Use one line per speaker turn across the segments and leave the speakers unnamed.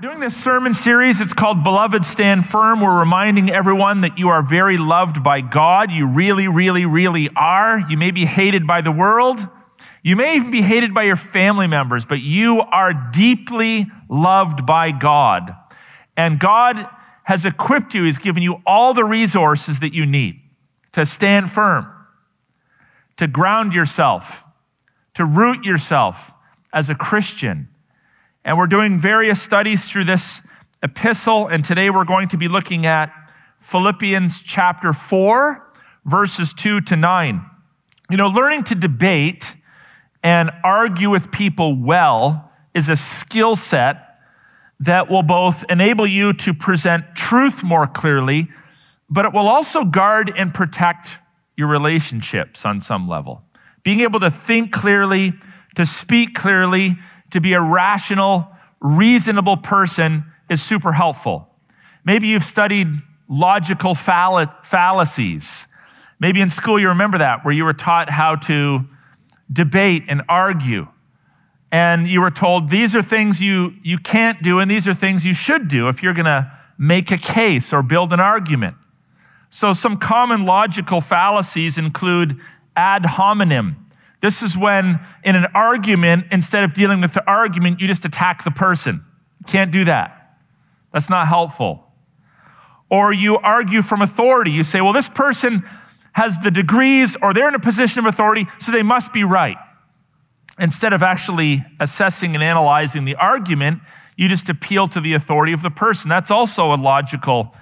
We're doing this sermon series. It's called Beloved Stand Firm. We're reminding everyone that you are very loved by God. You really, really, really are. You may be hated by the world. You may even be hated by your family members, but you are deeply loved by God. And God has equipped you, He's given you all the resources that you need to stand firm, to ground yourself, to root yourself as a Christian and we're doing various studies through this epistle. And today we're going to be looking at Philippians chapter 4, verses 2 to 9. You know, learning to debate and argue with people well is a skill set that will both enable you to present truth more clearly, but it will also guard and protect your relationships on some level. Being able to think clearly, to speak clearly, to be a rational, reasonable person is super helpful. Maybe you've studied logical fallacies. Maybe in school you remember that, where you were taught how to debate and argue. And you were told these are things you, you can't do, and these are things you should do if you're going to make a case or build an argument. So, some common logical fallacies include ad hominem, this is when, in an argument, instead of dealing with the argument, you just attack the person. Can't do that. That's not helpful. Or you argue from authority. You say, well, this person has the degrees or they're in a position of authority, so they must be right. Instead of actually assessing and analyzing the argument, you just appeal to the authority of the person. That's also a logical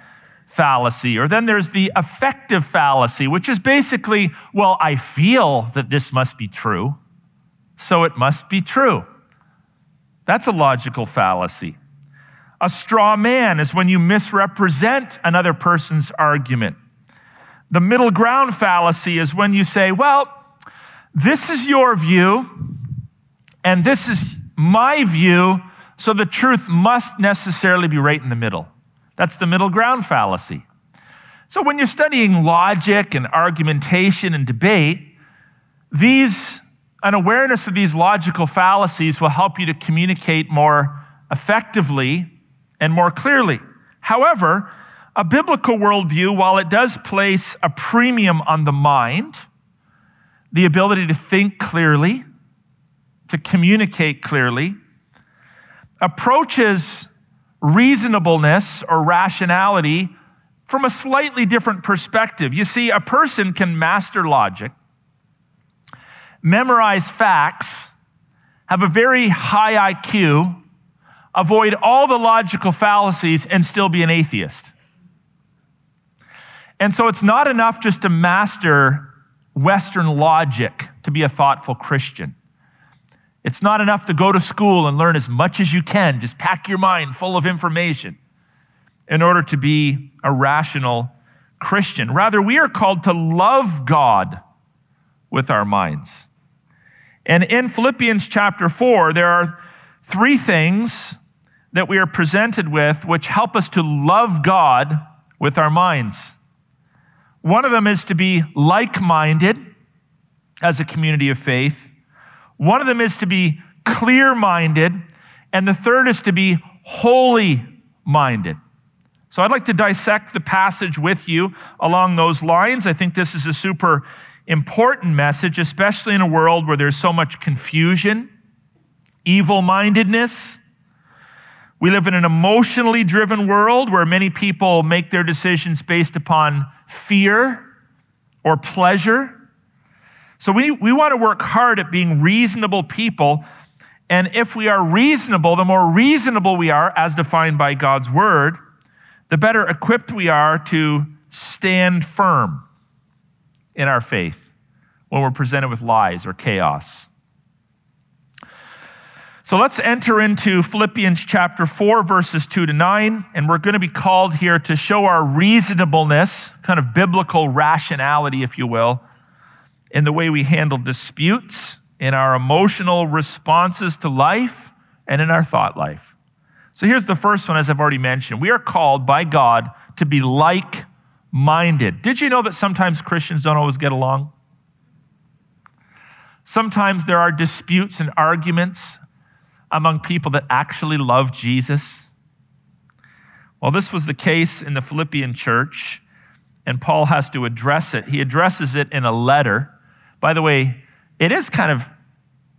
fallacy. Or then there's the affective fallacy, which is basically, well, I feel that this must be true, so it must be true. That's a logical fallacy. A straw man is when you misrepresent another person's argument. The middle ground fallacy is when you say, well, this is your view, and this is my view, so the truth must necessarily be right in the middle. That's the middle ground fallacy. So when you're studying logic and argumentation and debate, these, an awareness of these logical fallacies will help you to communicate more effectively and more clearly. However, a biblical worldview, while it does place a premium on the mind, the ability to think clearly, to communicate clearly, approaches reasonableness or rationality from a slightly different perspective. You see, a person can master logic, memorize facts, have a very high IQ, avoid all the logical fallacies, and still be an atheist. And so it's not enough just to master Western logic to be a thoughtful Christian. It's not enough to go to school and learn as much as you can. Just pack your mind full of information in order to be a rational Christian. Rather, we are called to love God with our minds. And in Philippians chapter 4, there are three things that we are presented with which help us to love God with our minds. One of them is to be like minded as a community of faith. One of them is to be clear minded, and the third is to be holy minded. So I'd like to dissect the passage with you along those lines. I think this is a super important message, especially in a world where there's so much confusion, evil mindedness. We live in an emotionally driven world where many people make their decisions based upon fear or pleasure. So we, we want to work hard at being reasonable people. And if we are reasonable, the more reasonable we are, as defined by God's word, the better equipped we are to stand firm in our faith when we're presented with lies or chaos. So let's enter into Philippians chapter 4, verses 2 to 9, and we're going to be called here to show our reasonableness, kind of biblical rationality, if you will, in the way we handle disputes, in our emotional responses to life, and in our thought life. So here's the first one, as I've already mentioned. We are called by God to be like minded. Did you know that sometimes Christians don't always get along? Sometimes there are disputes and arguments among people that actually love Jesus. Well, this was the case in the Philippian church, and Paul has to address it. He addresses it in a letter. By the way, it is kind of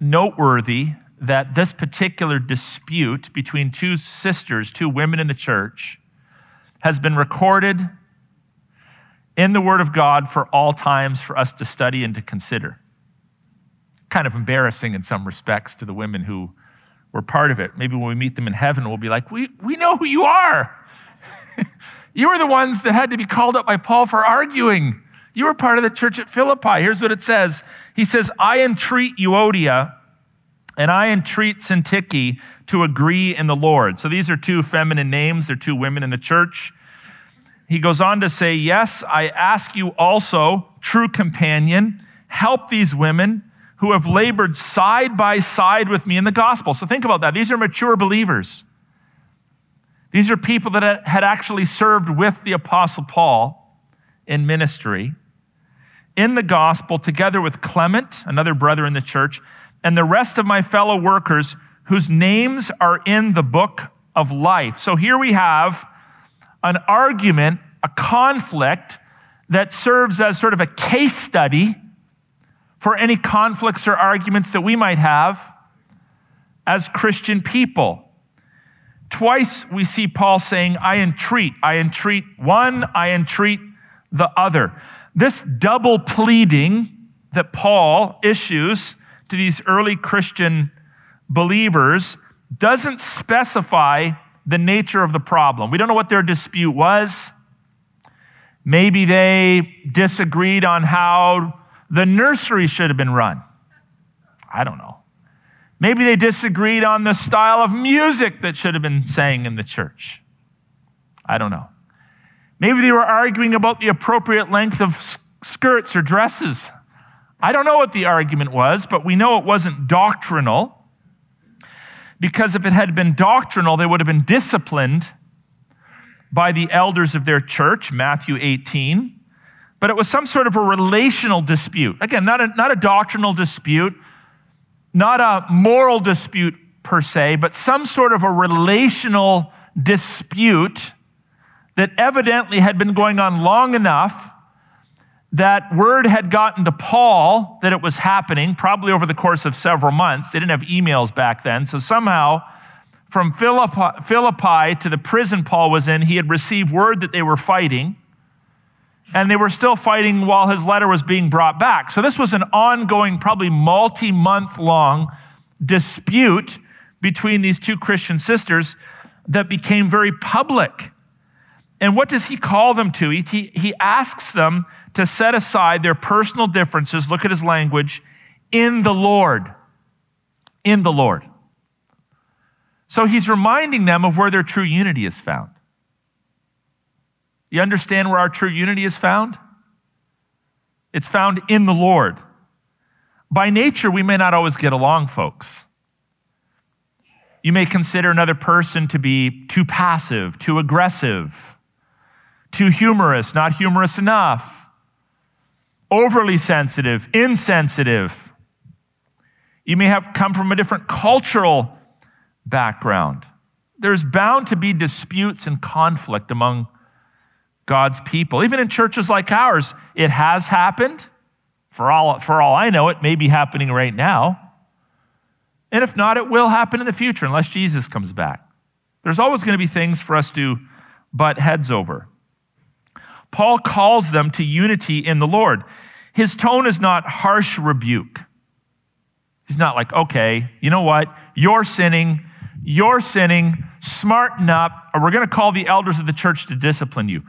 noteworthy that this particular dispute between two sisters, two women in the church, has been recorded in the Word of God for all times for us to study and to consider. Kind of embarrassing in some respects to the women who were part of it. Maybe when we meet them in heaven, we'll be like, We, we know who you are. you were the ones that had to be called up by Paul for arguing. You were part of the church at Philippi. Here's what it says He says, I entreat Euodia and I entreat Syntyche to agree in the Lord. So these are two feminine names, they're two women in the church. He goes on to say, Yes, I ask you also, true companion, help these women who have labored side by side with me in the gospel. So think about that. These are mature believers. These are people that had actually served with the Apostle Paul in ministry in the gospel together with Clement, another brother in the church, and the rest of my fellow workers whose names are in the book of life. So here we have an argument, a conflict that serves as sort of a case study for any conflicts or arguments that we might have as Christian people. Twice we see Paul saying, I entreat, I entreat one, I entreat the other. This double pleading that Paul issues to these early Christian believers doesn't specify the nature of the problem. We don't know what their dispute was. Maybe they disagreed on how the nursery should have been run. I don't know. Maybe they disagreed on the style of music that should have been sang in the church. I don't know. Maybe they were arguing about the appropriate length of skirts or dresses. I don't know what the argument was, but we know it wasn't doctrinal. Because if it had been doctrinal, they would have been disciplined by the elders of their church, Matthew 18. But it was some sort of a relational dispute. Again, not a, not a doctrinal dispute, not a moral dispute per se, but some sort of a relational dispute that evidently had been going on long enough that word had gotten to Paul that it was happening, probably over the course of several months. They didn't have emails back then. So somehow, from Philippi, Philippi to the prison Paul was in, he had received word that they were fighting. And they were still fighting while his letter was being brought back. So this was an ongoing, probably multi month long dispute between these two Christian sisters that became very public. And what does he call them to? He, he asks them to set aside their personal differences, look at his language, in the Lord. In the Lord. So he's reminding them of where their true unity is found. You understand where our true unity is found? It's found in the Lord. By nature, we may not always get along, folks. You may consider another person to be too passive, too aggressive, too humorous, not humorous enough overly sensitive, insensitive. You may have come from a different cultural background. There's bound to be disputes and conflict among God's people. Even in churches like ours, it has happened. For all, for all I know, it may be happening right now. And if not, it will happen in the future unless Jesus comes back. There's always going to be things for us to butt heads over. Paul calls them to unity in the Lord. His tone is not harsh rebuke. He's not like, okay, you know what? You're sinning. You're sinning. Smarten up, or we're going to call the elders of the church to discipline you.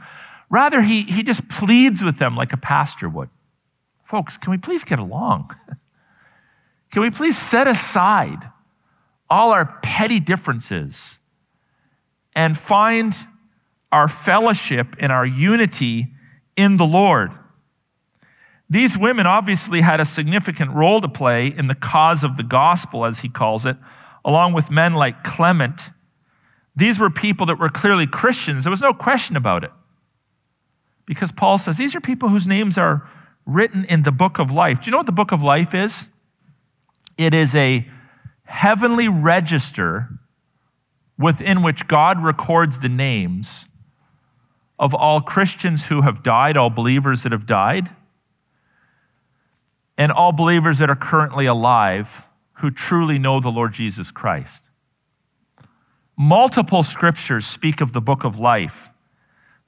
Rather, he, he just pleads with them like a pastor would. Folks, can we please get along? Can we please set aside all our petty differences and find our fellowship and our unity in the Lord. These women obviously had a significant role to play in the cause of the gospel, as he calls it, along with men like Clement. These were people that were clearly Christians. There was no question about it. Because Paul says these are people whose names are written in the book of life. Do you know what the book of life is? It is a heavenly register within which God records the names of all Christians who have died, all believers that have died, and all believers that are currently alive who truly know the Lord Jesus Christ. Multiple scriptures speak of the book of life.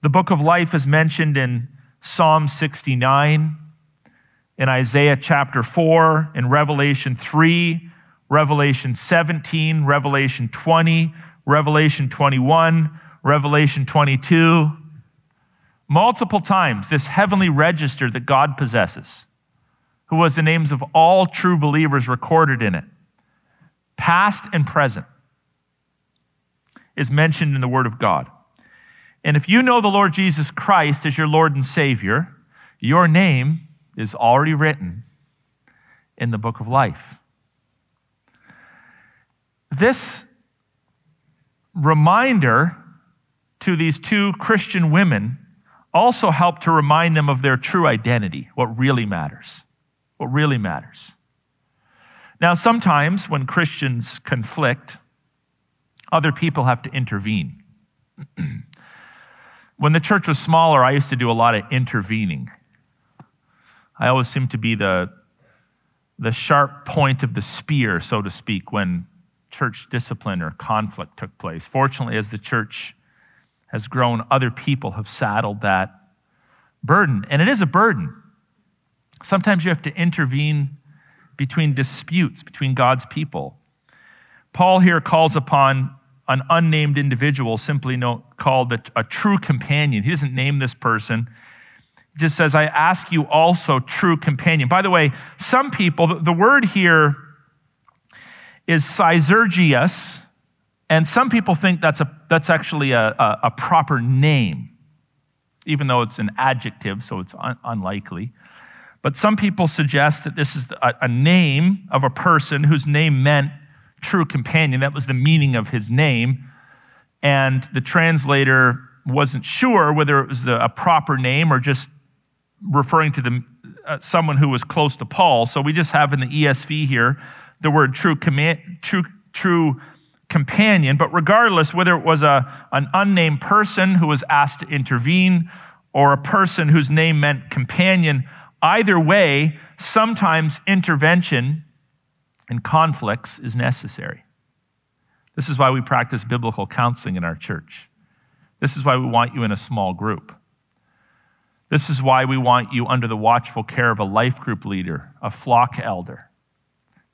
The book of life is mentioned in Psalm 69, in Isaiah chapter 4, in Revelation 3, Revelation 17, Revelation 20, Revelation 21, Revelation 22. Multiple times, this heavenly register that God possesses, who has the names of all true believers recorded in it, past and present, is mentioned in the Word of God. And if you know the Lord Jesus Christ as your Lord and Savior, your name is already written in the book of life. This reminder to these two Christian women also help to remind them of their true identity, what really matters. What really matters. Now, sometimes when Christians conflict, other people have to intervene. when the church was smaller, I used to do a lot of intervening. I always seemed to be the, the sharp point of the spear, so to speak, when church discipline or conflict took place. Fortunately, as the church has grown, other people have saddled that burden. And it is a burden. Sometimes you have to intervene between disputes between God's people. Paul here calls upon an unnamed individual, simply called a, true companion. He doesn't name this person just says, I ask you also, true companion. By the way, some people, the word here is syzergius, and some people think that's, a, that's actually a, a, a proper name, even though it's an adjective, so it's un, unlikely. But some people suggest that this is a, a name of a person whose name meant true companion. That was the meaning of his name. And the translator wasn't sure whether it was a proper name or just referring to the, uh, someone who was close to Paul. So we just have in the ESV here the word true, command, true, true companion. But regardless, whether it was a, an unnamed person who was asked to intervene or a person whose name meant companion, either way, sometimes intervention in conflicts is necessary. This is why we practice biblical counseling in our church. This is why we want you in a small group. This is why we want you under the watchful care of a life group leader, a flock elder.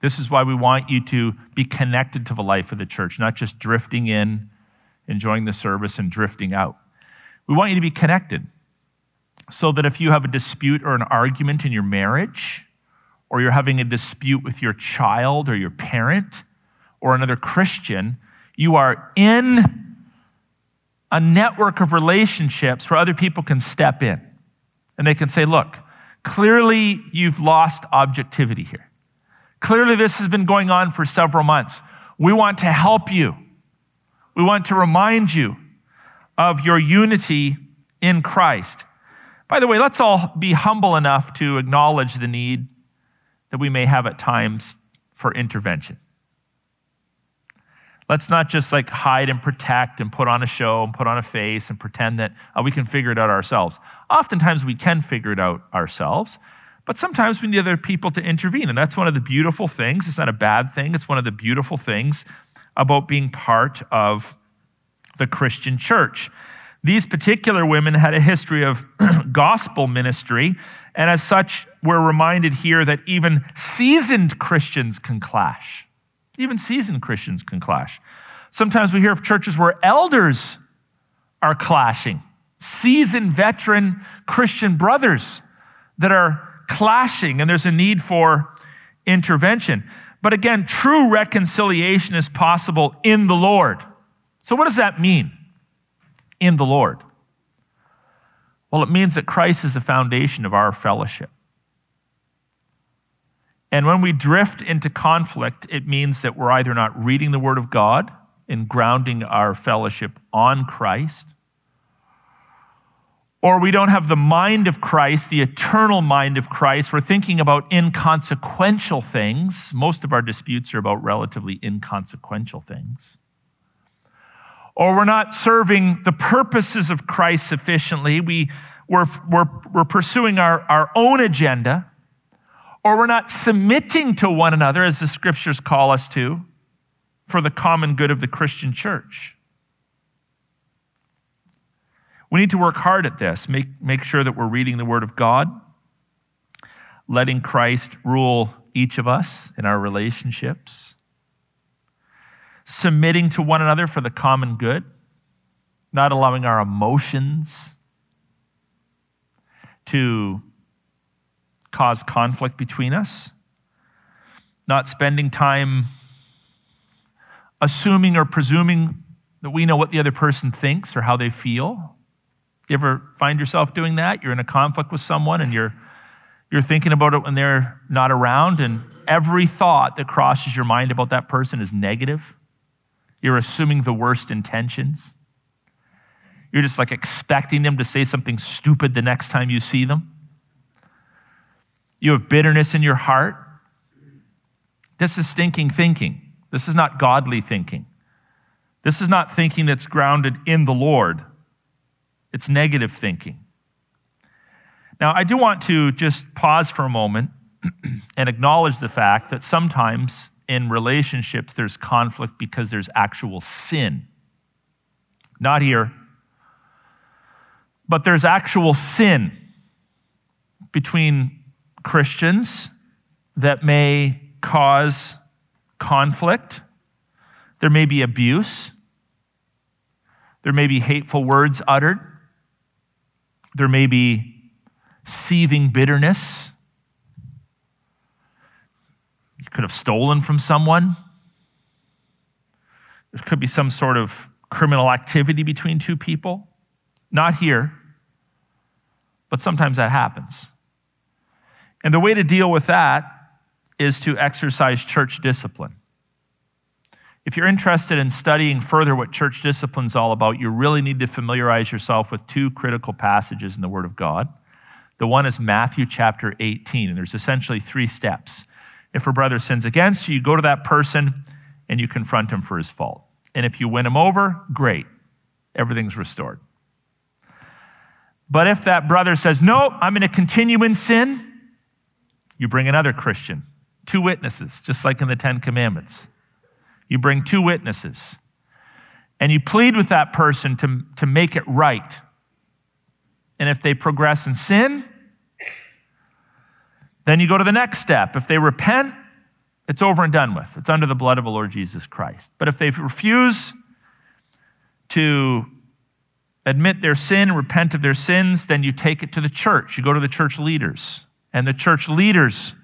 This is why we want you to be connected to the life of the church, not just drifting in, enjoying the service, and drifting out. We want you to be connected so that if you have a dispute or an argument in your marriage, or you're having a dispute with your child or your parent or another Christian, you are in a network of relationships where other people can step in and they can say, look, clearly you've lost objectivity here. Clearly this has been going on for several months. We want to help you. We want to remind you of your unity in Christ. By the way, let's all be humble enough to acknowledge the need that we may have at times for intervention. Let's not just like hide and protect and put on a show and put on a face and pretend that oh, we can figure it out ourselves. Oftentimes we can figure it out ourselves, but sometimes we need other people to intervene. And that's one of the beautiful things. It's not a bad thing, it's one of the beautiful things about being part of the Christian church. These particular women had a history of gospel ministry, and as such, we're reminded here that even seasoned Christians can clash. Even seasoned Christians can clash. Sometimes we hear of churches where elders are clashing, seasoned veteran Christian brothers that are clashing, and there's a need for intervention. But again, true reconciliation is possible in the Lord. So, what does that mean? In the Lord. Well, it means that Christ is the foundation of our fellowship. And when we drift into conflict, it means that we're either not reading the Word of God and grounding our fellowship on Christ, or we don't have the mind of Christ, the eternal mind of Christ. We're thinking about inconsequential things. Most of our disputes are about relatively inconsequential things. or we're not serving the purposes of Christ sufficiently. We, we're, we're, we're pursuing our, our own agenda, or we're not submitting to one another, as the scriptures call us to, for the common good of the Christian church. We need to work hard at this, make, make sure that we're reading the Word of God, letting Christ rule each of us in our relationships, submitting to one another for the common good, not allowing our emotions to cause conflict between us, not spending time assuming or presuming that we know what the other person thinks or how they feel. You ever find yourself doing that? You're in a conflict with someone and you're you're thinking about it when they're not around, and every thought that crosses your mind about that person is negative. You're assuming the worst intentions. You're just like expecting them to say something stupid the next time you see them. You have bitterness in your heart. This is stinking thinking. This is not godly thinking. This is not thinking that's grounded in the Lord. It's negative thinking. Now, I do want to just pause for a moment and acknowledge the fact that sometimes in relationships there's conflict because there's actual sin. Not here, but there's actual sin between Christians that may cause conflict. There may be abuse. There may be hateful words uttered. There may be seething bitterness. You could have stolen from someone. There could be some sort of criminal activity between two people. Not here, but sometimes that happens. And the way to deal with that is to exercise church discipline. If you're interested in studying further what church discipline is all about, you really need to familiarize yourself with two critical passages in the Word of God. The one is Matthew chapter 18, and there's essentially three steps. If a brother sins against you, you go to that person and you confront him for his fault. And if you win him over, great. Everything's restored. But if that brother says, No, I'm going to continue in sin, you bring another Christian, two witnesses, just like in the Ten Commandments. You bring two witnesses, and you plead with that person to, to make it right. And if they progress in sin, then you go to the next step. If they repent, it's over and done with. It's under the blood of the Lord Jesus Christ. But if they refuse to admit their sin, repent of their sins, then you take it to the church. You go to the church leaders. And the church leaders,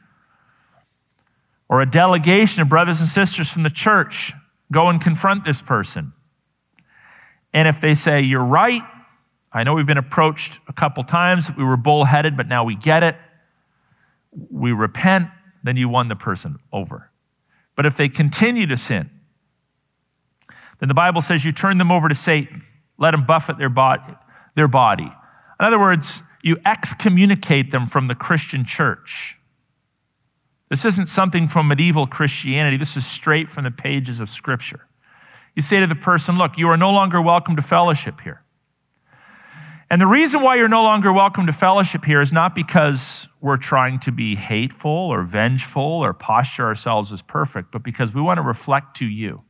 or a delegation of brothers and sisters from the church, go and confront this person. And if they say, You're right, I know we've been approached a couple times, we were bullheaded, but now we get it we repent, then you won the person over. But if they continue to sin, then the Bible says you turn them over to Satan, let him buffet their body. Their body. In other words, you excommunicate them from the Christian church. This isn't something from medieval Christianity. This is straight from the pages of Scripture. You say to the person, Look, you are no longer welcome to fellowship here. And the reason why you're no longer welcome to fellowship here is not because we're trying to be hateful or vengeful or posture ourselves as perfect, but because we want to reflect to you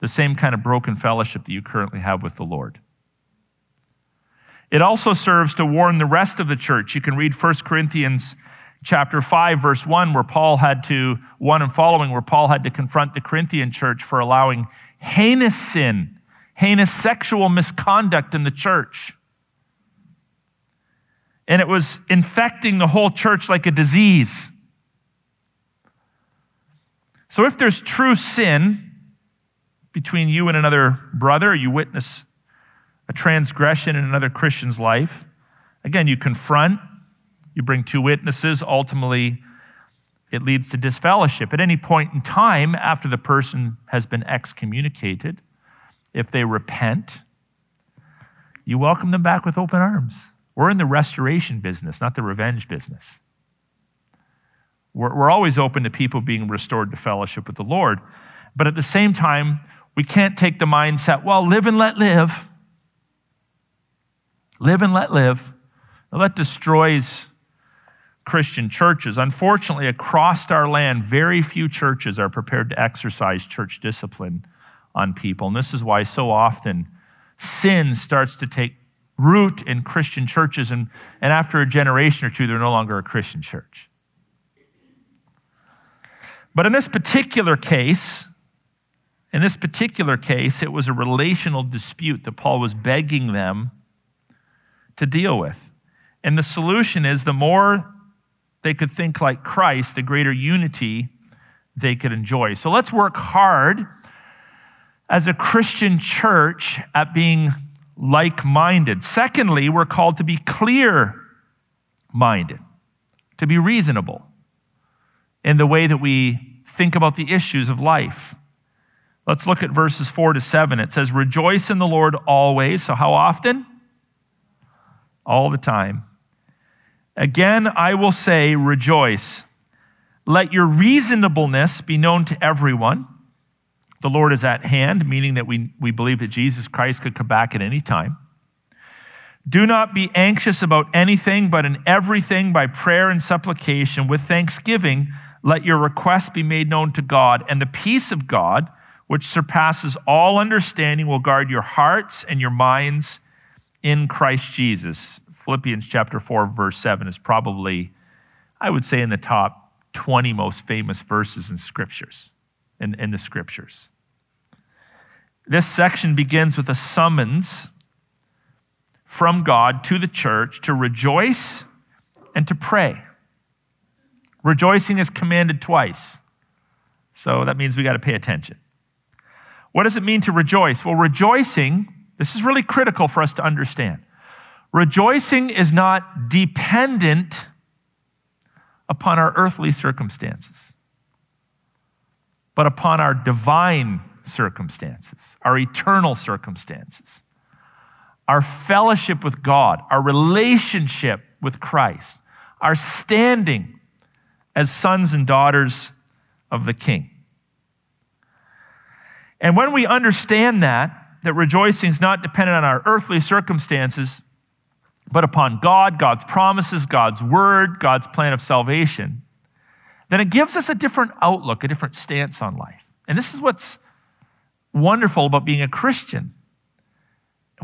the same kind of broken fellowship that you currently have with the Lord. It also serves to warn the rest of the church. You can read 1 Corinthians chapter 5 verse 1 where Paul had to 1 and following where Paul had to confront the Corinthian church for allowing heinous sin, heinous sexual misconduct in the church and it was infecting the whole church like a disease. So, if there's true sin between you and another brother, you witness a transgression in another Christian's life, again, you confront, you bring two witnesses, ultimately, it leads to disfellowship. At any point in time, after the person has been excommunicated, if they repent, you welcome them back with open arms. We're in the restoration business, not the revenge business. We're, we're always open to people being restored to fellowship with the Lord. But at the same time, We can't take the mindset, well, live and let live. Live and let live. Now, that destroys Christian churches. Unfortunately, across our land, very few churches are prepared to exercise church discipline on people. And this is why so often sin starts to take root in Christian churches, and, and after a generation or two, they're no longer a Christian church. But in this particular case, in this particular case, it was a relational dispute that Paul was begging them to deal with. And the solution is the more they could think like Christ, the greater unity they could enjoy. So let's work hard as a Christian church at being like minded. Secondly, we're called to be clear minded, to be reasonable in the way that we think about the issues of life. Let's look at verses 4 to 7. It says, Rejoice in the Lord always. So, how often? All the time. Again, I will say, rejoice. Let your reasonableness be known to everyone. The Lord is at hand, meaning that we, we believe that Jesus Christ could come back at any time. Do not be anxious about anything, but in everything, by prayer and supplication, with thanksgiving, let your requests be made known to God. And the peace of God, which surpasses all understanding, will guard your hearts and your minds in Christ Jesus. Philippians chapter 4, verse 7 is probably, I would say, in the top 20 most famous verses in scriptures, in, in the scriptures. This section begins with a summons from God to the church to rejoice and to pray. Rejoicing is commanded twice. So that means we got to pay attention. What does it mean to rejoice? Well, rejoicing, this is really critical for us to understand. Rejoicing is not dependent upon our earthly circumstances, but upon our divine circumstances, our eternal circumstances, our fellowship with God, our relationship with Christ, our standing as sons and daughters of the King. And when we understand that, that rejoicing is not dependent on our earthly circumstances, but upon God, God's promises, God's word, God's plan of salvation, then it gives us a different outlook, a different stance on life. And this is what's wonderful about being a Christian.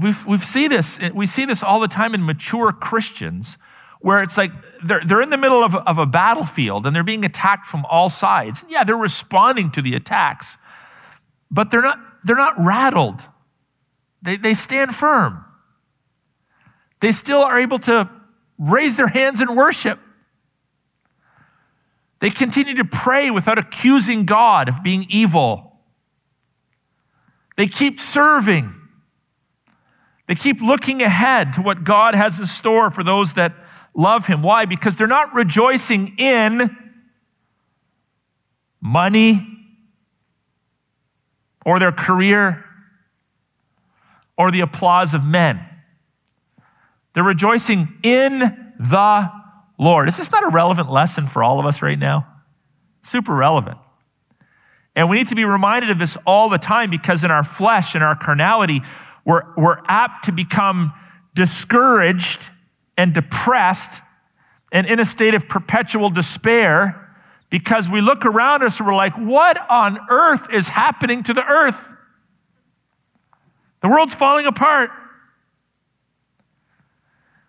We've, we see this, we see this all the time in mature Christians where it's like they're, they're in the middle of, of a battlefield and they're being attacked from all sides. Yeah, they're responding to the attacks, but they're not, they're not rattled. They, they stand firm they still are able to raise their hands in worship. They continue to pray without accusing God of being evil. They keep serving. They keep looking ahead to what God has in store for those that love Him. Why? Because they're not rejoicing in money or their career or the applause of men. They're rejoicing in the Lord. Is this not a relevant lesson for all of us right now? Super relevant. And we need to be reminded of this all the time because in our flesh and our carnality, we're, we're apt to become discouraged and depressed and in a state of perpetual despair because we look around us and we're like, what on earth is happening to the earth? The world's falling apart.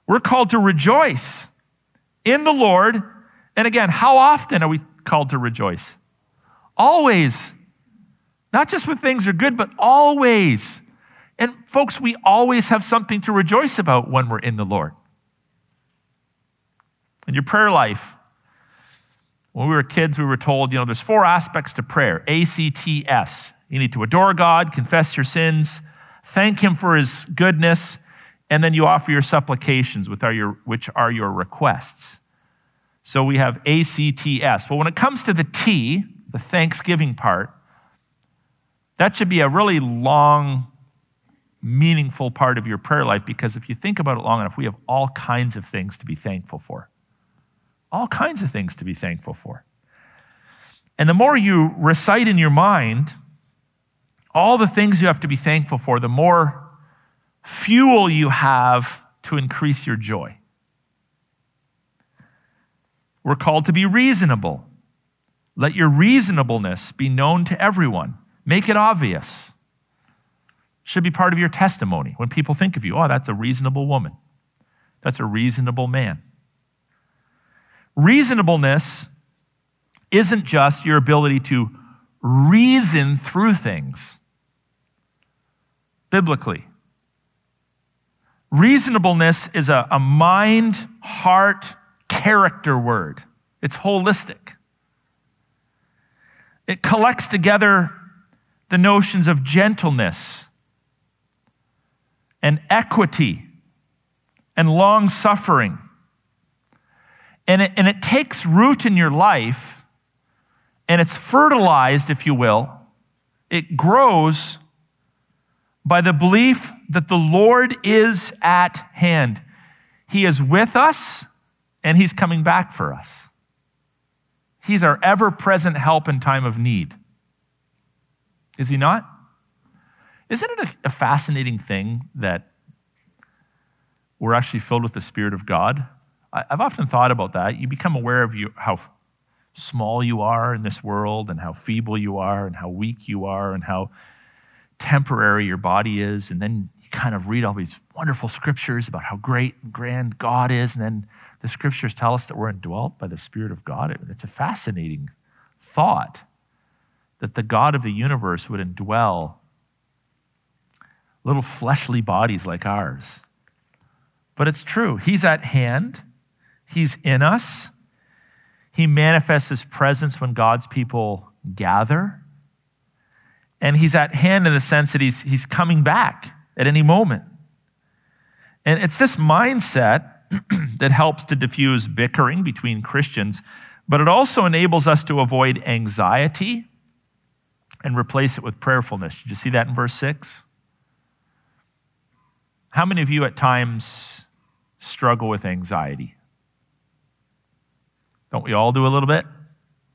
We're called to rejoice in the Lord. And again, how often are we called to rejoice? Always. Not just when things are good, but always. And folks, we always have something to rejoice about when we're in the Lord. In your prayer life, when we were kids, we were told, you know, there's four aspects to prayer A C T S. You need to adore God, confess your sins, thank Him for His goodness, and then you offer your supplications, which are your, which are your requests. So we have ACTS. But when it comes to the T, the thanksgiving part, that should be a really long, meaningful part of your prayer life because if you think about it long enough, we have all kinds of things to be thankful for. All kinds of things to be thankful for. And the more you recite in your mind all the things you have to be thankful for, the more fuel you have to increase your joy. We're called to be reasonable. Let your reasonableness be known to everyone. Make it obvious. Should be part of your testimony when people think of you. Oh, that's a reasonable woman. That's a reasonable man. Reasonableness isn't just your ability to reason through things biblically. Reasonableness is a, a mind, heart, character word, it's holistic. It collects together the notions of gentleness and equity and long suffering. And it, and it takes root in your life and it's fertilized, if you will. It grows by the belief that the Lord is at hand. He is with us and He's coming back for us. He's our ever present help in time of need. Is He not? Isn't it a, fascinating thing that we're actually filled with the Spirit of God? I, have often thought about that. You become aware of you, how small you are in this world, and how feeble you are, and how weak you are, and how temporary your body is. And then you kind of read all these wonderful scriptures about how great and grand God is. And then the scriptures tell us that we're indwelt by the Spirit of God. It's a fascinating thought that the God of the universe would indwell little fleshly bodies like ours. But it's true. He's at hand, He's in us. He manifests His presence when God's people gather. And He's at hand in the sense that He's, he's coming back at any moment. And it's this mindset that helps to diffuse bickering between Christians, but it also enables us to avoid anxiety and replace it with prayerfulness. Did you see that in verse 6? How many of you at times struggle with anxiety? Don't we all do a little bit?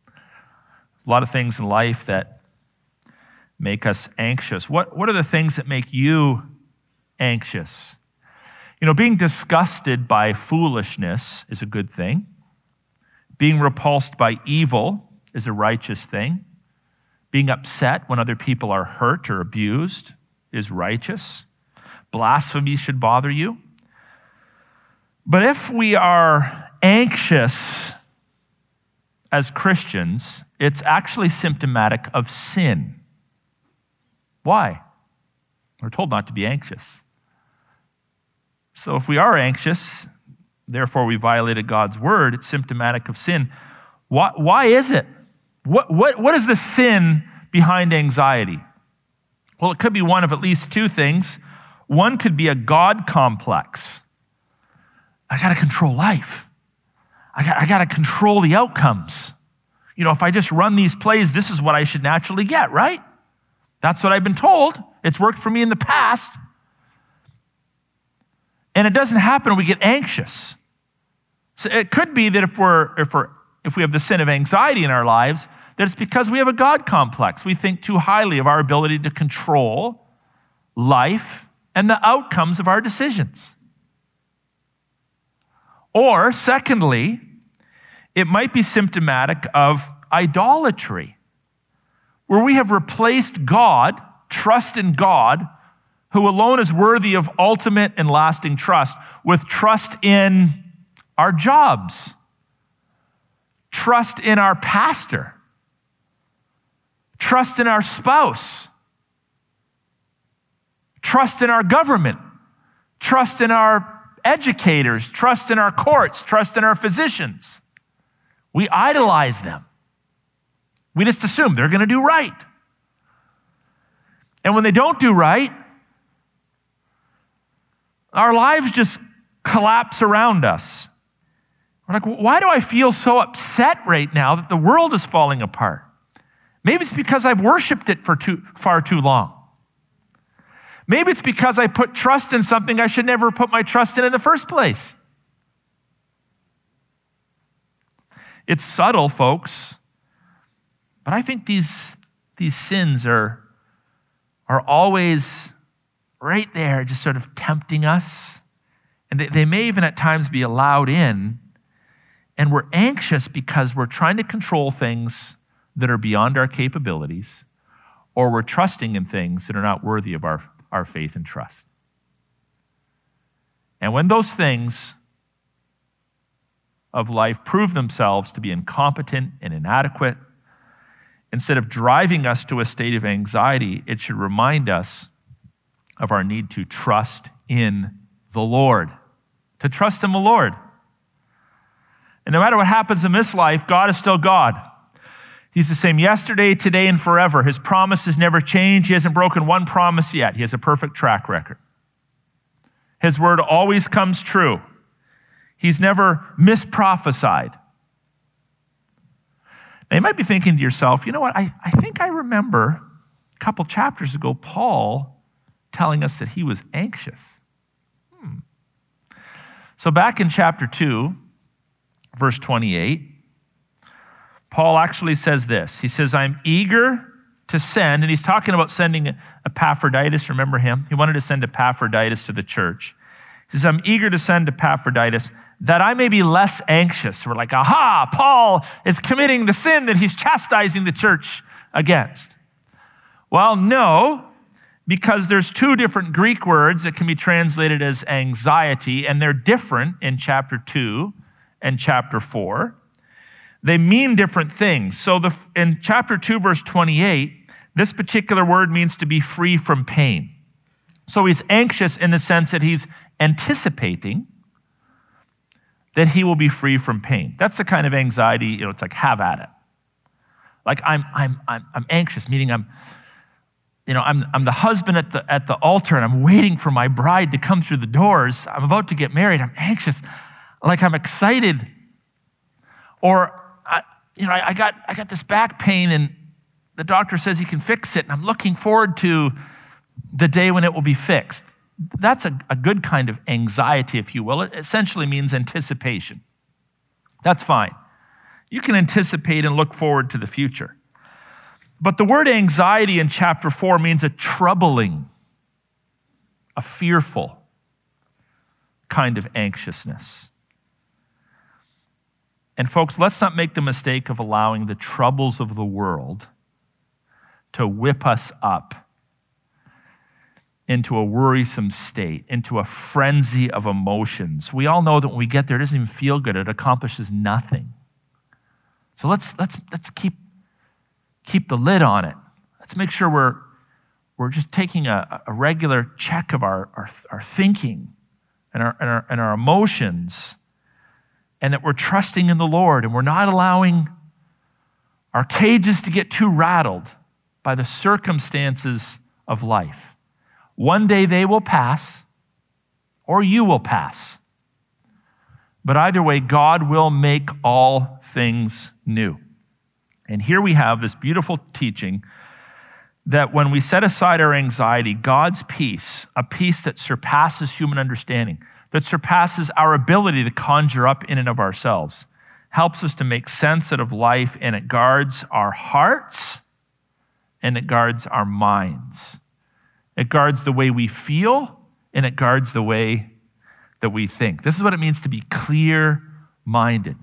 A lot of things in life that make us anxious. What, what are the things that make you anxious? You know, being disgusted by foolishness is a good thing. Being repulsed by evil is a righteous thing. Being upset when other people are hurt or abused is righteous. Blasphemy should bother you. But if we are anxious as Christians, it's actually symptomatic of sin. Why? We're told not to be anxious. So if we are anxious, therefore we violated God's word, it's symptomatic of sin. Why, why is it? What, what, what is the sin behind anxiety? Well, it could be one of at least two things. One could be a God complex. I got to control life. I got, I got to control the outcomes. You know, if I just run these plays, this is what I should naturally get, right? That's what I've been told. It's worked for me in the past and it doesn't happen, we get anxious. So it could be that if we're if we're if we have the sin of anxiety in our lives, that it's because we have a God complex. We think too highly of our ability to control life and the outcomes of our decisions. Or, secondly, it might be symptomatic of idolatry, where we have replaced God, trust in God, who alone is worthy of ultimate and lasting trust, with trust in our jobs, trust in our pastor, trust in our spouse, trust in our government, trust in our educators, trust in our courts, trust in our physicians. We idolize them. We just assume they're going to do right. And when they don't do right, our lives just collapse around us. We're like, why do I feel so upset right now that the world is falling apart? Maybe it's because I've worshiped it for too, far too long. Maybe it's because I put trust in something I should never put my trust in in the first place. It's subtle, folks, but I think these, these sins are are always right there, just sort of tempting us. And they, they may even at times be allowed in. And we're anxious because we're trying to control things that are beyond our capabilities, or we're trusting in things that are not worthy of our, our faith and trust. And when those things of life prove themselves to be incompetent and inadequate, instead of driving us to a state of anxiety, it should remind us of our need to trust in the Lord. To trust in the Lord. And no matter what happens in this life, God is still God. He's the same yesterday, today, and forever. His promises never change. He hasn't broken one promise yet. He has a perfect track record. His word always comes true. He's never misprophesied. You might be thinking to yourself, you know what? I, I think I remember a couple chapters ago, Paul telling us that he was anxious. Hmm. So, back in chapter 2, verse 28, Paul actually says this. He says, I'm eager to send, and he's talking about sending Epaphroditus. Remember him? He wanted to send Epaphroditus to the church. He says, I'm eager to send Epaphroditus that I may be less anxious. We're like, aha, Paul is committing the sin that he's chastising the church against. Well, no, because there's two different Greek words that can be translated as anxiety, and they're different in chapter 2 and chapter 4. They mean different things. So the, in chapter 2, verse 28, this particular word means to be free from pain. So he's anxious in the sense that he's anticipating that he will be free from pain. That's the kind of anxiety, you know, it's like have at it. Like I'm, I'm, I'm, I'm anxious, meaning I'm, you know, I'm, I'm the husband at the, at the altar and I'm waiting for my bride to come through the doors. I'm about to get married. I'm anxious. Like I'm excited. Or, I, you know, I, I got, I got this back pain and the doctor says he can fix it. And I'm looking forward to the day when it will be fixed. That's a, a good kind of anxiety, if you will. It essentially means anticipation. That's fine. You can anticipate and look forward to the future. But the word anxiety in chapter 4 means a troubling, a fearful kind of anxiousness. And, folks, let's not make the mistake of allowing the troubles of the world to whip us up into a worrisome state, into a frenzy of emotions. We all know that when we get there, it doesn't even feel good. It accomplishes nothing. So let's, let's, let's keep, keep the lid on it. Let's make sure we're, we're just taking a, a regular check of our, our, our thinking and our, and, our, and our emotions, and that we're trusting in the Lord and we're not allowing our cages to get too rattled by the circumstances of life. One day they will pass, or you will pass. But either way, God will make all things new. And here we have this beautiful teaching that when we set aside our anxiety, God's peace, a peace that surpasses human understanding, that surpasses our ability to conjure up in and of ourselves, helps us to make sense out of life and it guards our hearts and it guards our minds. It guards the way we feel, and it guards the way that we think. This is what it means to be clear minded.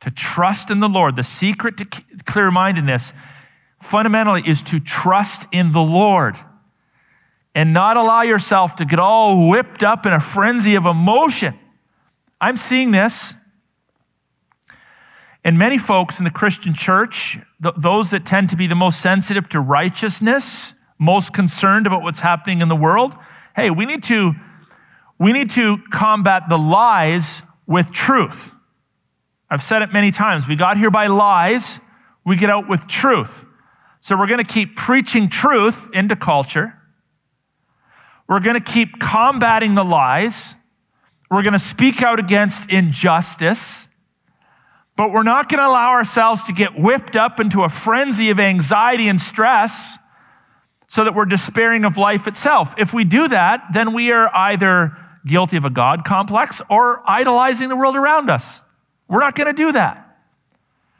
To trust in the Lord. The secret to clear mindedness fundamentally is to trust in the Lord and not allow yourself to get all whipped up in a frenzy of emotion. I'm seeing this. And many folks in the Christian church, th- those that tend to be the most sensitive to righteousness, most concerned about what's happening in the world, hey, we need to, we need to combat the lies with truth. I've said it many times. We got here by lies, we get out with truth. So we're going to keep preaching truth into culture. We're going to keep combating the lies. We're going to speak out against injustice. But we're not going to allow ourselves to get whipped up into a frenzy of anxiety and stress so that we're despairing of life itself. If we do that, then we are either guilty of a God complex or idolizing the world around us. We're not going to do that.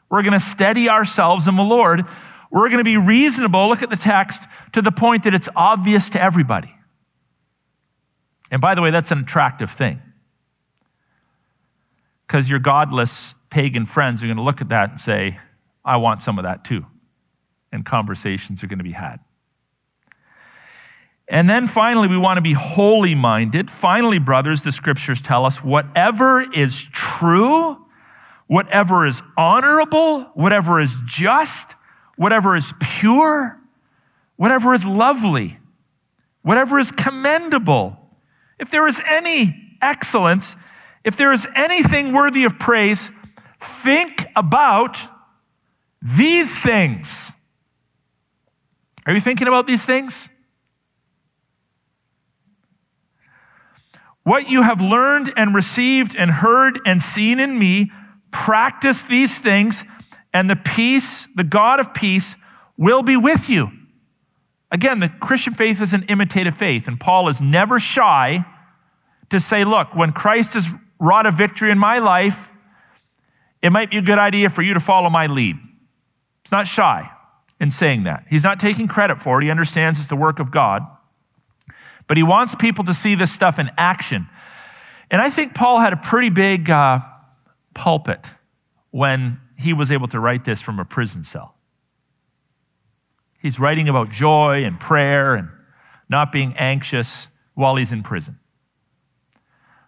We're going to steady ourselves in the Lord We're going to be reasonable, look at the text, to the point that it's obvious to everybody. And by the way, that's an attractive thing. Because your godless pagan friends are going to look at that and say, I want some of that too. And conversations are going to be had. And then finally, we want to be holy minded. Finally, brothers, the scriptures tell us whatever is true, whatever is honorable, whatever is just, whatever is pure, whatever is lovely, whatever is commendable, if there is any excellence, if there is anything worthy of praise, think about these things. Are you thinking about these things? What you have learned and received and heard and seen in me, practice these things, and the peace, the God of peace, will be with you. Again, the Christian faith is an imitative faith, and Paul is never shy to say, look, when Christ has wrought a victory in my life, it might be a good idea for you to follow my lead. He's not shy in saying that. He's not taking credit for it. He understands it's the work of God. But he wants people to see this stuff in action. And I think Paul had a pretty big uh, pulpit when he was able to write this from a prison cell. He's writing about joy and prayer and not being anxious while he's in prison.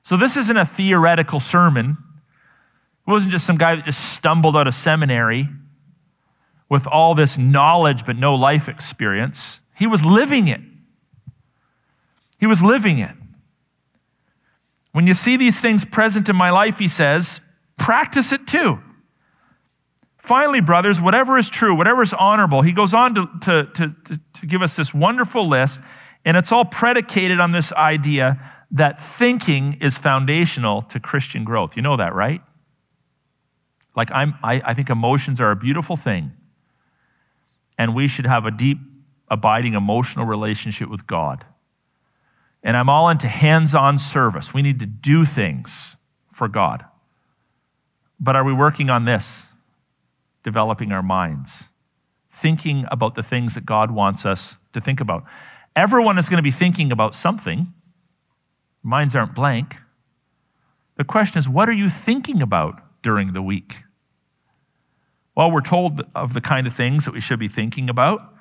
So this isn't a theoretical sermon. It wasn't just some guy that just stumbled out of seminary with all this knowledge but no life experience. He was living it. He was living it. When you see these things present in my life, he says, practice it too. Finally, brothers, whatever is true, whatever is honorable, he goes on to, to, to, to, give us this wonderful list, and it's all predicated on this idea that thinking is foundational to Christian growth. You know that, right? Like, I'm, I, I think emotions are a beautiful thing, and we should have a deep, abiding emotional relationship with God. And I'm all into hands on service. We need to do things for God. But are we working on this? Developing our minds, thinking about the things that God wants us to think about. Everyone is going to be thinking about something. Minds aren't blank. The question is, what are you thinking about during the week? Well, we're told of the kind of things that we should be thinking about.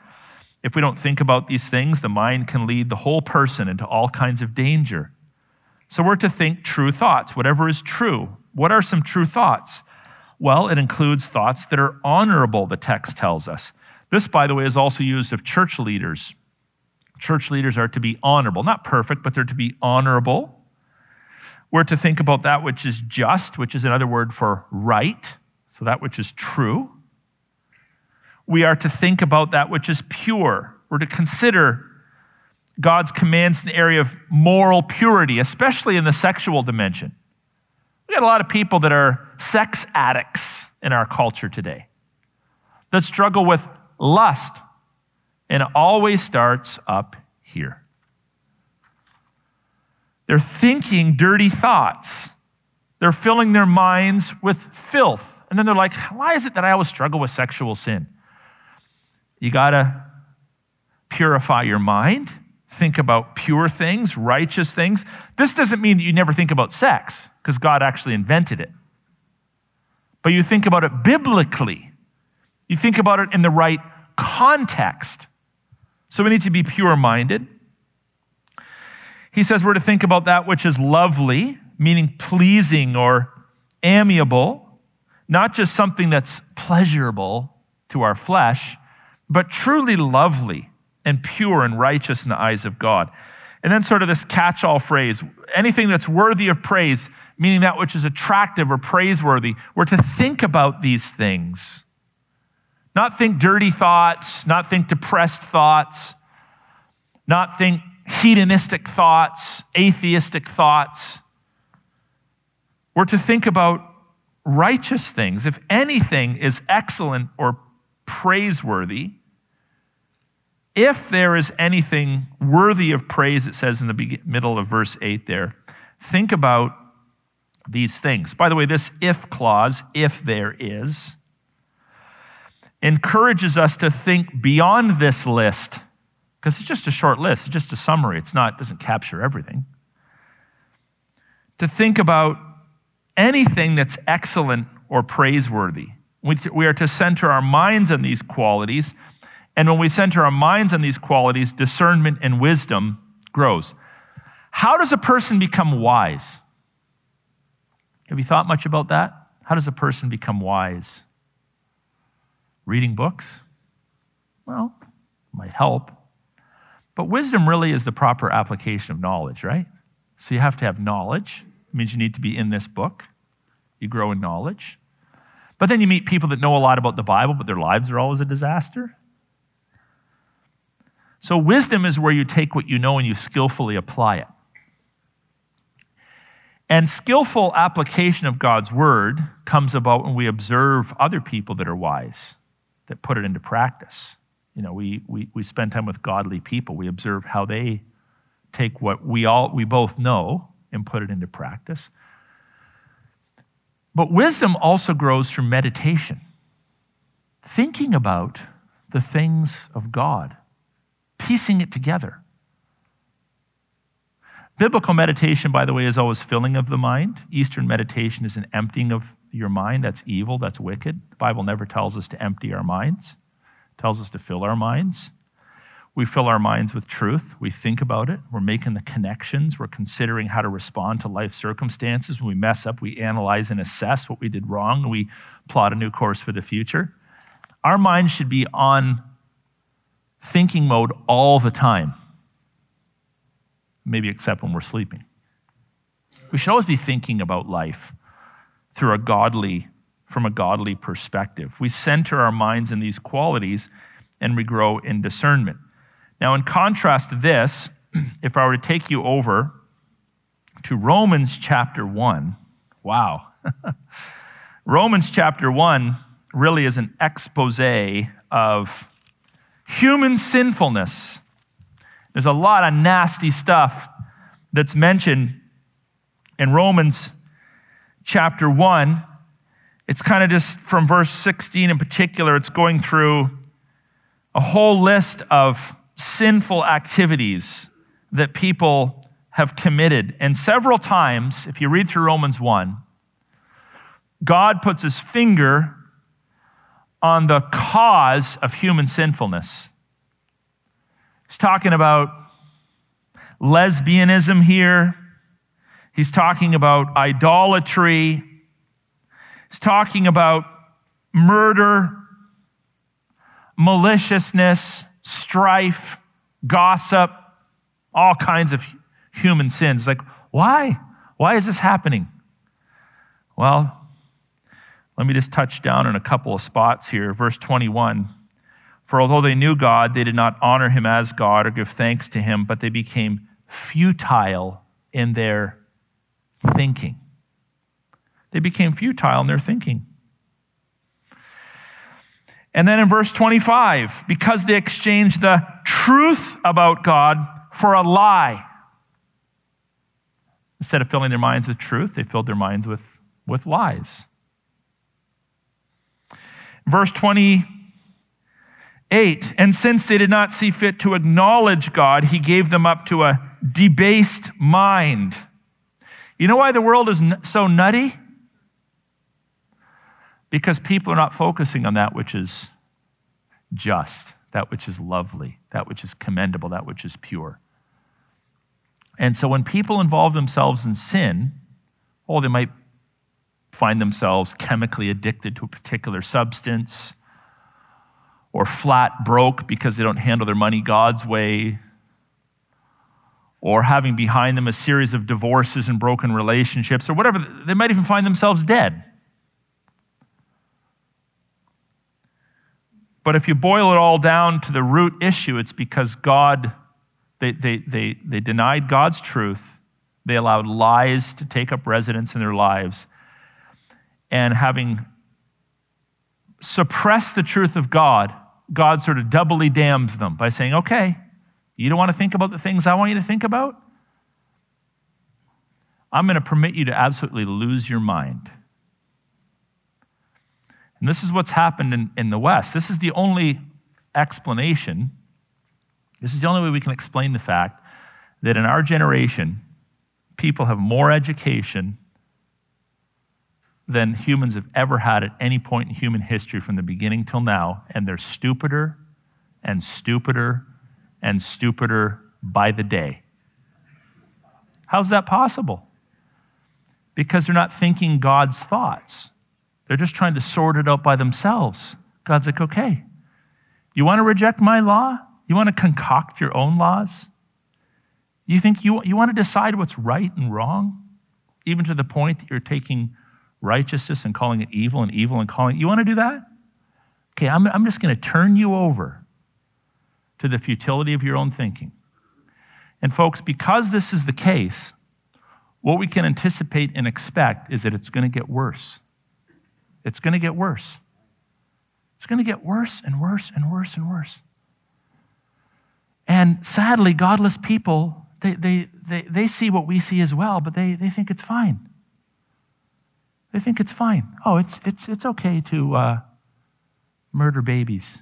If we don't think about these things, the mind can lead the whole person into all kinds of danger. So we're to think true thoughts, whatever is true. What are some true thoughts? Well, it includes thoughts that are honorable, the text tells us. This, by the way, is also used of church leaders. Church leaders are to be honorable, not perfect, but they're to be honorable. We're to think about that which is just, which is another word for right, so that which is true we are to think about that which is pure. We're to consider God's commands in the area of moral purity, especially in the sexual dimension. We got a lot of people that are sex addicts in our culture today that struggle with lust, and it always starts up here. They're thinking dirty thoughts. They're filling their minds with filth. And then they're like, why is it that I always struggle with sexual sin? You got to purify your mind, think about pure things, righteous things. This doesn't mean that you never think about sex, because God actually invented it. But you think about it biblically, you think about it in the right context. So we need to be pure minded. He says we're to think about that which is lovely, meaning pleasing or amiable, not just something that's pleasurable to our flesh, but truly lovely and pure and righteous in the eyes of God. And then, sort of, this catch all phrase anything that's worthy of praise, meaning that which is attractive or praiseworthy. We're to think about these things. Not think dirty thoughts, not think depressed thoughts, not think hedonistic thoughts, atheistic thoughts. We're to think about righteous things. If anything is excellent or praiseworthy, if there is anything worthy of praise, it says in the middle of verse 8 there, think about these things. By the way, this if clause, if there is, encourages us to think beyond this list because it's just a short list, it's just a summary. It's not doesn't capture everything. To think about anything that's excellent or praiseworthy. We, we are to center our minds on these qualities, and when we center our minds on these qualities, discernment and wisdom grows. How does a person become wise? Have you thought much about that? How does a person become wise? Reading books? Well, might help. But wisdom really is the proper application of knowledge, right? So you have to have knowledge. It means you need to be in this book. You grow in knowledge. But then you meet people that know a lot about the Bible, but their lives are always a disaster. So wisdom is where you take what you know and you skillfully apply it. And skillful application of God's word comes about when we observe other people that are wise, that put it into practice. You know, we, we, we spend time with godly people. We observe how they take what we all we both know and put it into practice. But wisdom also grows through meditation, thinking about the things of God, piecing it together. Biblical meditation, by the way, is always filling of the mind. Eastern meditation is an emptying of your mind. That's evil, that's wicked. The Bible never tells us to empty our minds tells us to fill our minds. We fill our minds with truth. We think about it. We're making the connections. We're considering how to respond to life circumstances. When we mess up, we analyze and assess what we did wrong, we plot a new course for the future. Our mind should be on thinking mode all the time, maybe except when we're sleeping. We should always be thinking about life through a godly from a godly perspective. We center our minds in these qualities and we grow in discernment. Now, in contrast to this, if I were to take you over to Romans chapter 1, wow. Romans chapter 1 really is an expose of human sinfulness. There's a lot of nasty stuff that's mentioned in Romans chapter 1. It's kind of just from verse 16 in particular, it's going through a whole list of sinful activities that people have committed. And several times, if you read through Romans 1, God puts his finger on the cause of human sinfulness. He's talking about lesbianism here. He's talking about idolatry. He's talking about murder, maliciousness, strife, gossip, all kinds of human sins. Like, why? Why is this happening? Well, let me just touch down on a couple of spots here. Verse 21 For although they knew God, they did not honor him as God or give thanks to him, but they became futile in their thinking. They became futile in their thinking. And then in verse 25, because they exchanged the truth about God for a lie. Instead of filling their minds with truth, they filled their minds with, with lies. Verse 28 And since they did not see fit to acknowledge God, he gave them up to a debased mind. You know why the world is so nutty? Because people are not focusing on that which is just, that which is lovely, that which is commendable, that which is pure. And so when people involve themselves in sin, oh, they might find themselves chemically addicted to a particular substance or flat broke because they don't handle their money God's way or having behind them a series of divorces and broken relationships or whatever. They might even find themselves dead. But if you boil it all down to the root issue, it's because God, they, they, they, they denied God's truth. They allowed lies to take up residence in their lives. And having suppressed the truth of God, God sort of doubly damns them by saying, okay, you don't want to think about the things I want you to think about? I'm going to permit you to absolutely lose your mind. And this is what's happened in, in the West. This is the only explanation. This is the only way we can explain the fact that in our generation, people have more education than humans have ever had at any point in human history from the beginning till now, and they're stupider and stupider and stupider by the day. How's that possible? Because they're not thinking God's thoughts. They're just trying to sort it out by themselves. God's like, okay, you want to reject my law? You want to concoct your own laws? You think you, you want to decide what's right and wrong? Even to the point that you're taking righteousness and calling it evil and evil and calling it, you want to do that? Okay, I'm, I'm just going to turn you over to the futility of your own thinking. And, folks, because this is the case, what we can anticipate and expect is that it's going to get worse. It's going to get worse. It's going to get worse and worse and worse and worse. And sadly, godless people, they, they, they, they see what we see as well, but they, they think it's fine. They think it's fine. Oh, it's, it's, it's okay to uh, murder babies.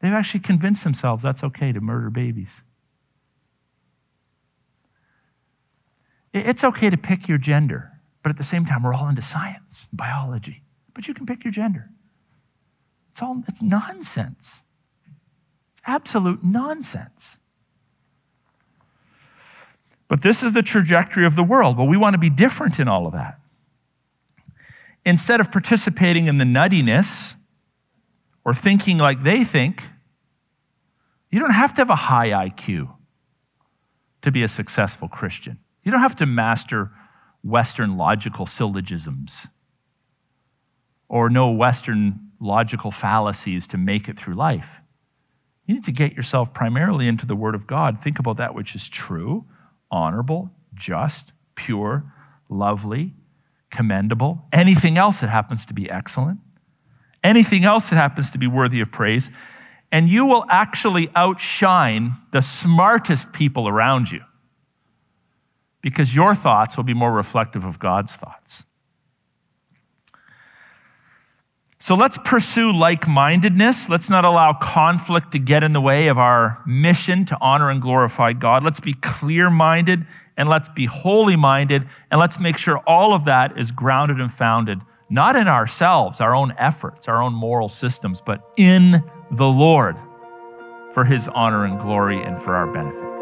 They've actually convinced themselves that's okay to murder babies. It's okay to pick your gender, but at the same time, we're all into science, biology. But you can pick your gender. It's all it's nonsense. It's absolute nonsense. But this is the trajectory of the world. Well, we want to be different in all of that. Instead of participating in the nuttiness or thinking like they think, you don't have to have a high IQ to be a successful Christian. You don't have to master Western logical syllogisms or know Western logical fallacies to make it through life. You need to get yourself primarily into the Word of God. Think about that which is true, honorable, just, pure, lovely, commendable, anything else that happens to be excellent, anything else that happens to be worthy of praise and you will actually outshine the smartest people around you because your thoughts will be more reflective of God's thoughts. So let's pursue like mindedness. Let's not allow conflict to get in the way of our mission to honor and glorify God. Let's be clear minded and let's be holy minded and let's make sure all of that is grounded and founded not in ourselves, our own efforts, our own moral systems, but in the Lord for his honor and glory and for our benefit.